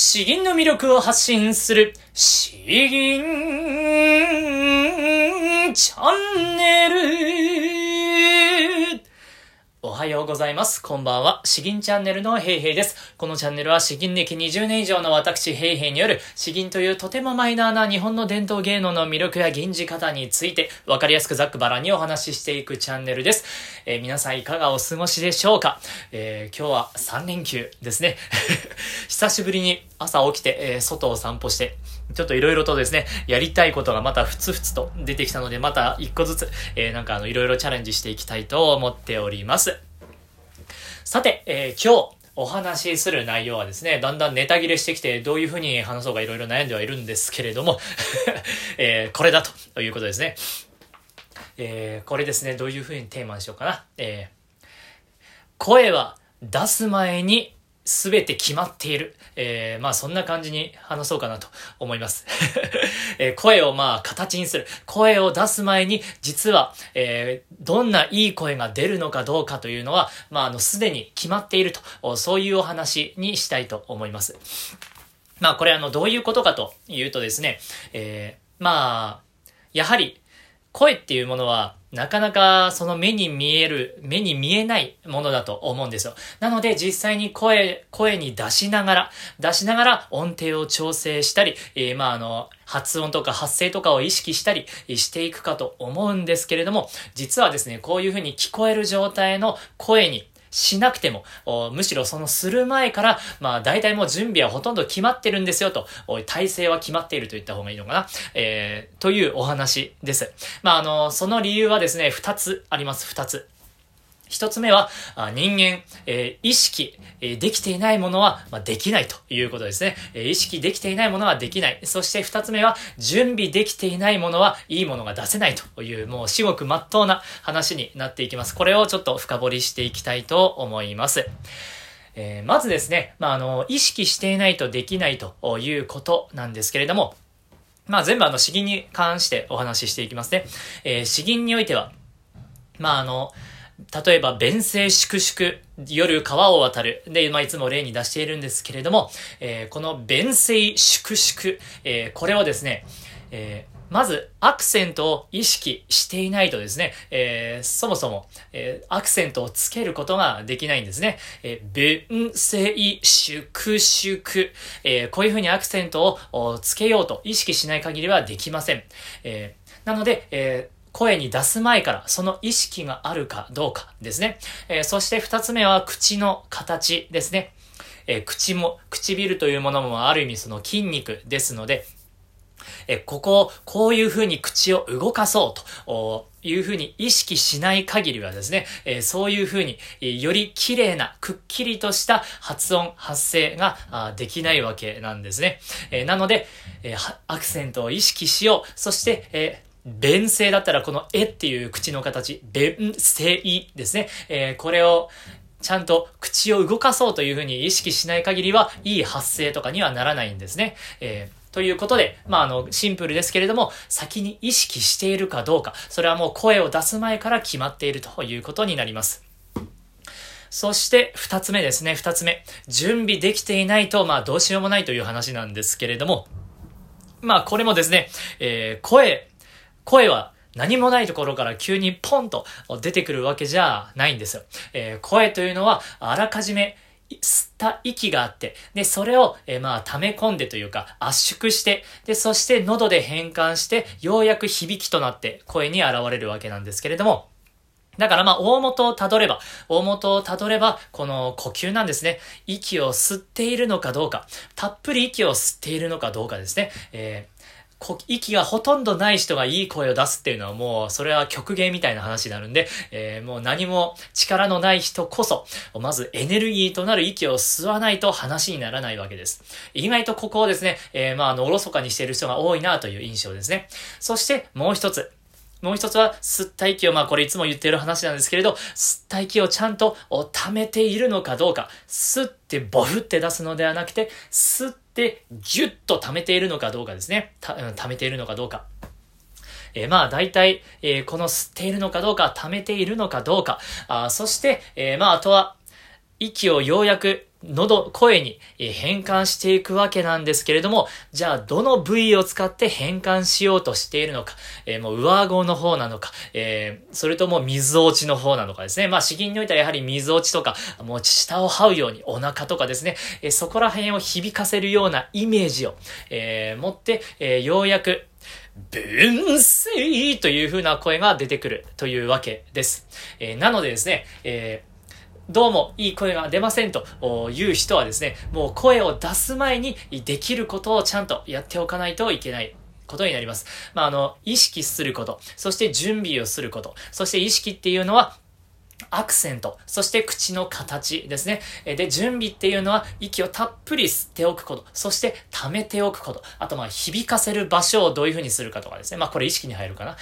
詩吟の魅力を発信する、詩吟チャンネル。おはようございます。こんばんは。詩吟チャンネルのヘイヘイです。このチャンネルは詩吟歴20年以上の私ヘイヘイによる詩吟というとてもマイナーな日本の伝統芸能の魅力や吟じ方についてわかりやすくざっくばらにお話ししていくチャンネルです。えー皆さんいかがお過ごしでしょうか、えー今日は3連休ですね。久しぶりに朝起きて、えー外を散歩して、ちょっといろいろとですね、やりたいことがまたふつふつと出てきたので、また一個ずつ、えーなんかあの、いろいろチャレンジしていきたいと思っております。さて、えー今日、お話しする内容はですね、だんだんネタ切れしてきて、どういうふうに話そうかいろいろ悩んではいるんですけれども、えーこれだということですね。えーこれですね、どういうふうにテーマにしようかな。えー声は出す前に全て決まっている。えーまあそんな感じに話そうかなと思います。えー声をまあ形にする。声を出す前に実は、えーどんないい声が出るのかどうかというのは、まああのすでに決まっていると、そういうお話にしたいと思います。まあこれあのどういうことかというとですね、えまあ、やはり声っていうものはなかなかその目に見える、目に見えないものだと思うんですよ。なので実際に声、声に出しながら、出しながら音程を調整したり、えーまああの、発音とか発声とかを意識したりしていくかと思うんですけれども、実はですね、こういうふうに聞こえる状態の声にしなくても、むしろそのする前から、まあ大体もう準備はほとんど決まってるんですよと、体制は決まっていると言った方がいいのかな、えー、というお話です。まああの、その理由はですね、二つあります、二つ。一つ目は、人間、意識、できていないものは、できないということですね、意識できていないものはできない。そして二つ目は、準備できていないものはいいものが出せないという、もう至極真っ当な話になっていきます。これをちょっと深掘りしていきたいと思います。まずですね、まあ、あの、意識していないとできないということなんですけれども、まあ、全部あの、詩吟に関してお話ししていきますね。えー詩吟においては、まあ、あの、例えば、弁声粛々、夜川を渡る。で、まあ、いつも例に出しているんですけれども、えーこの弁声粛々、えーこれをですね、えーまず、アクセントを意識していないとですね、えーそもそも、えーアクセントをつけることができないんですね。えー弁声粛々、えーこういうふうにアクセントをつけようと意識しない限りはできません。えーなので、えー声に出す前からその意識があるかどうかですね。えーそして二つ目は口の形ですね。えー口も、唇というものもある意味その筋肉ですので、えここをこういう風に口を動かそうという風に意識しない限りはですね、えそういう風に、えより綺麗な、くっきりとした発音、発声ができないわけなんですね。えなので、えアクセントを意識しよう。そして、え弁声だったらこのえっていう口の形、弁声ですね。えーこれをちゃんと口を動かそうというふうに意識しない限りは、いい発声とかにはならないんですね。えーということで、まあ、あの、シンプルですけれども、先に意識しているかどうか、それはもう声を出す前から決まっているということになります。そして、二つ目ですね、二つ目。準備できていないと、まあ、どうしようもないという話なんですけれども、まあ、これもですね、えー声、声は何もないところから急にポンと出てくるわけじゃないんですよ。えー声というのは、あらかじめ、吸った息があって、で、それを、えーまあ、溜め込んでというか、圧縮して、で、そして喉で変換して、ようやく響きとなって声に現れるわけなんですけれども、だからまあ、大元をたどれば、大元をたどれば、この呼吸なんですね。息を吸っているのかどうか、たっぷり息を吸っているのかどうかですね。えー息がほとんどない人がいい声を出すっていうのはもう、それは極限みたいな話になるんで、えーもう何も力のない人こそ、まずエネルギーとなる息を吸わないと話にならないわけです。意外とここをですね、えーまあ、あの、おろそかにしている人が多いなという印象ですね。そして、もう一つ。もう一つは、吸った息を、まあこれいつも言っている話なんですけれど、吸った息をちゃんと溜めているのかどうか、吸ってボフって出すのではなくて、吸ってギュッと溜めているのかどうかですね。た、うん溜めているのかどうか。えーまあ大体、えーこの吸っているのかどうか、溜めているのかどうか、あそして、えーまああとは、息をようやく喉、声に変換していくわけなんですけれども、じゃあどの部位を使って変換しようとしているのか、えー、もう上顎の方なのか、えー、それとも水落ちの方なのかですね。まあ、詩吟においてはやはり水落ちとか、もう下を這うようにお腹とかですね、えー、そこら辺を響かせるようなイメージを、え、持って、え、ようやく、分水という風な声が出てくるというわけです。え、なのでですね、えーどうもいい声が出ませんという人はですね、もう声を出す前にできることをちゃんとやっておかないといけない。ことになります。まあ、あの、意識すること、そして準備をすること、そして意識っていうのは、アクセント、そして口の形ですね。で、準備っていうのは息をたっぷり吸っておくこと、そして溜めておくこと、あとまあ響かせる場所をどういう風にするかとかですね。まあこれ意識に入るかな。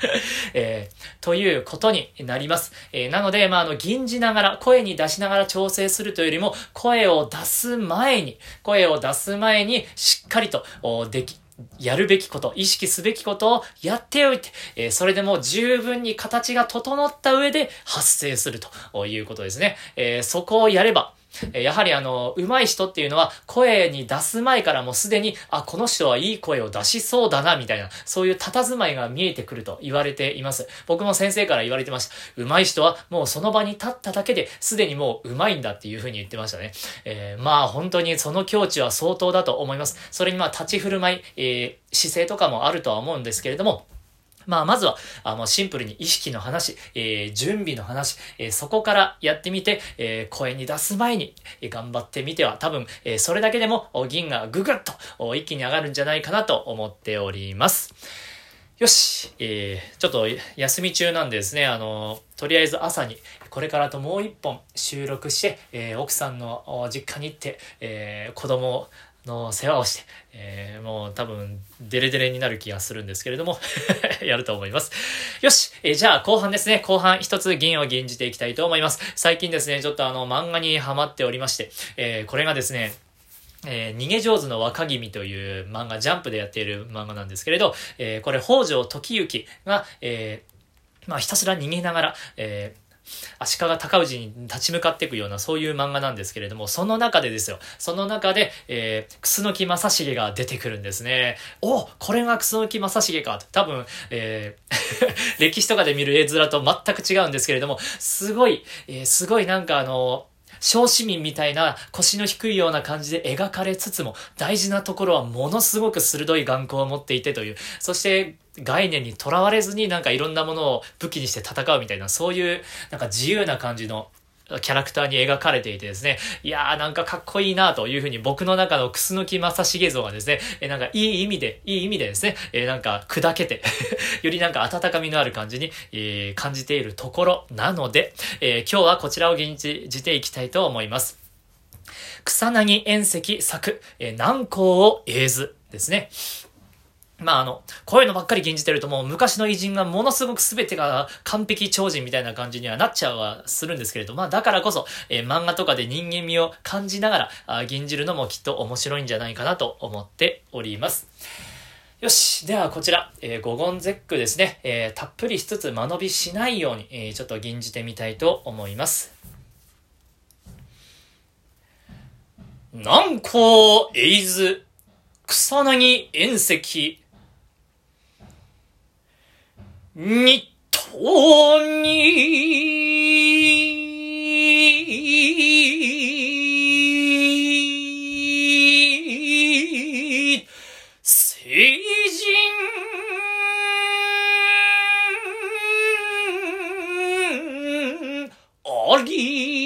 えー、ということになります。えー、なので、まああの、吟じながら、声に出しながら調整するというよりも、声を出す前に、声を出す前にしっかりとでき、やるべきこと、意識すべきことをやっておいて、えー、それでも十分に形が整った上で発生するということですね。えー、そこをやれば、やはりあの、上手い人っていうのは、声に出す前からもうすでに、あ、この人はいい声を出しそうだな、みたいな、そういう佇まいが見えてくると言われています。僕も先生から言われてました。上手い人は、もうその場に立っただけで、すでにもう上手いんだっていうふうに言ってましたね。えー、まあ本当にその境地は相当だと思います。それにまあ立ち振る舞い、えー、姿勢とかもあるとは思うんですけれども、まあ、まずは、あの、シンプルに意識の話、えー、準備の話、えー、そこからやってみて、えー、声に出す前に、え頑張ってみては、多分、えそれだけでも、銀がぐぐっと、一気に上がるんじゃないかなと思っております。よし、えー、ちょっと休み中なんでですね、あの、とりあえず朝に、これからともう一本収録して、えー、奥さんの実家に行って、えー、子供の世話をして、えー、もう多分、デレデレになる気がするんですけれども やると思います。よし、えー、じゃあ後半ですね。後半一つ銀を吟じていきたいと思います。最近ですね、ちょっとあの、漫画にハマっておりまして、えー、これがですね、えー、逃げ上手の若君という漫画、ジャンプでやっている漫画なんですけれど、えー、これ、北条時行が、えー、まあ、ひたすら逃げながら、えー、足利尊氏に立ち向かっていくようなそういう漫画なんですけれども、その中でですよ、その中で、えー、楠木正成が出てくるんですね。おこれが楠木正成か。と多分、えー 歴史とかで見る絵面と全く違うんですけれども、すごい、えー、すごいなんかあの小市民みたいな腰の低いような感じで描かれつつも、大事なところはものすごく鋭い眼光を持っていてという、そして概念にとらわれずになんかいろんなものを武器にして戦うみたいな、そういうなんか自由な感じのキャラクターに描かれていてですね、いやーなんかかっこいいなというふうに僕の中のくすのき正成像がですね、えなんかいい意味で、いい意味でですね、えなんか砕けて よりなんか温かみのある感じに、えー、感じているところなので、えー、今日はこちらを現地じていきたいと思います。草薙縁石作、えー、南光を映図ですね。まああの、こういうのばっかり吟じてるともう昔の偉人がものすごく全てが完璧超人みたいな感じにはなっちゃうはするんですけれど、まあだからこそ、えー、漫画とかで人間味を感じながらあ吟じるのもきっと面白いんじゃないかなと思っております。よし。では、こちら、えー、五言絶句ですね。えー、たっぷりしつつ間延びしないように、えー、ちょっと吟じてみたいと思います。南光エイズ、草薙遠石、日東に成人あり。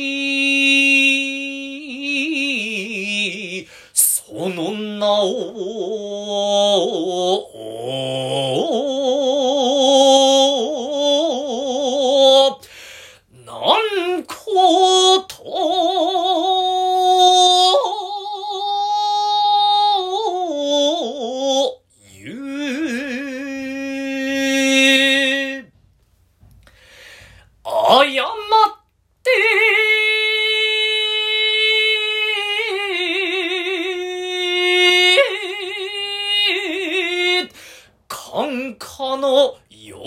短のように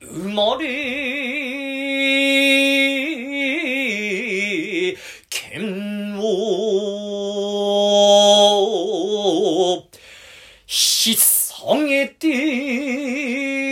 生まれ剣をひっさげて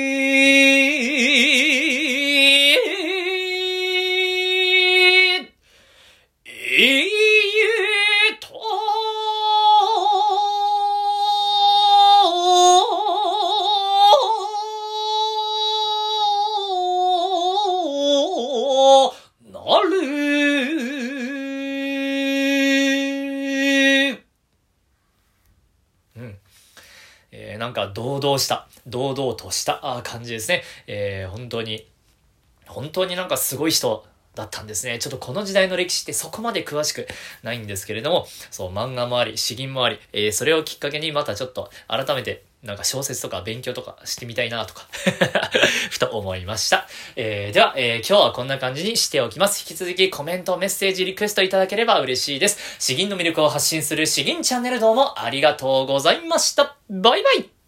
なんか堂々した、堂々とした感じですね。えー、本当に、本当になんかすごい人だったんですね。ちょっとこの時代の歴史ってそこまで詳しくないんですけれども、そう、漫画もあり、詩吟もあり、えー、それをきっかけにまたちょっと改めてなんか小説とか勉強とかしてみたいなとか ふと思いました。えー、では、えー、今日はこんな感じにしておきます。引き続きコメント、メッセージ、リクエストいただければ嬉しいです。詩吟の魅力を発信する詩吟チャンネルどうもありがとうございました。バイバイ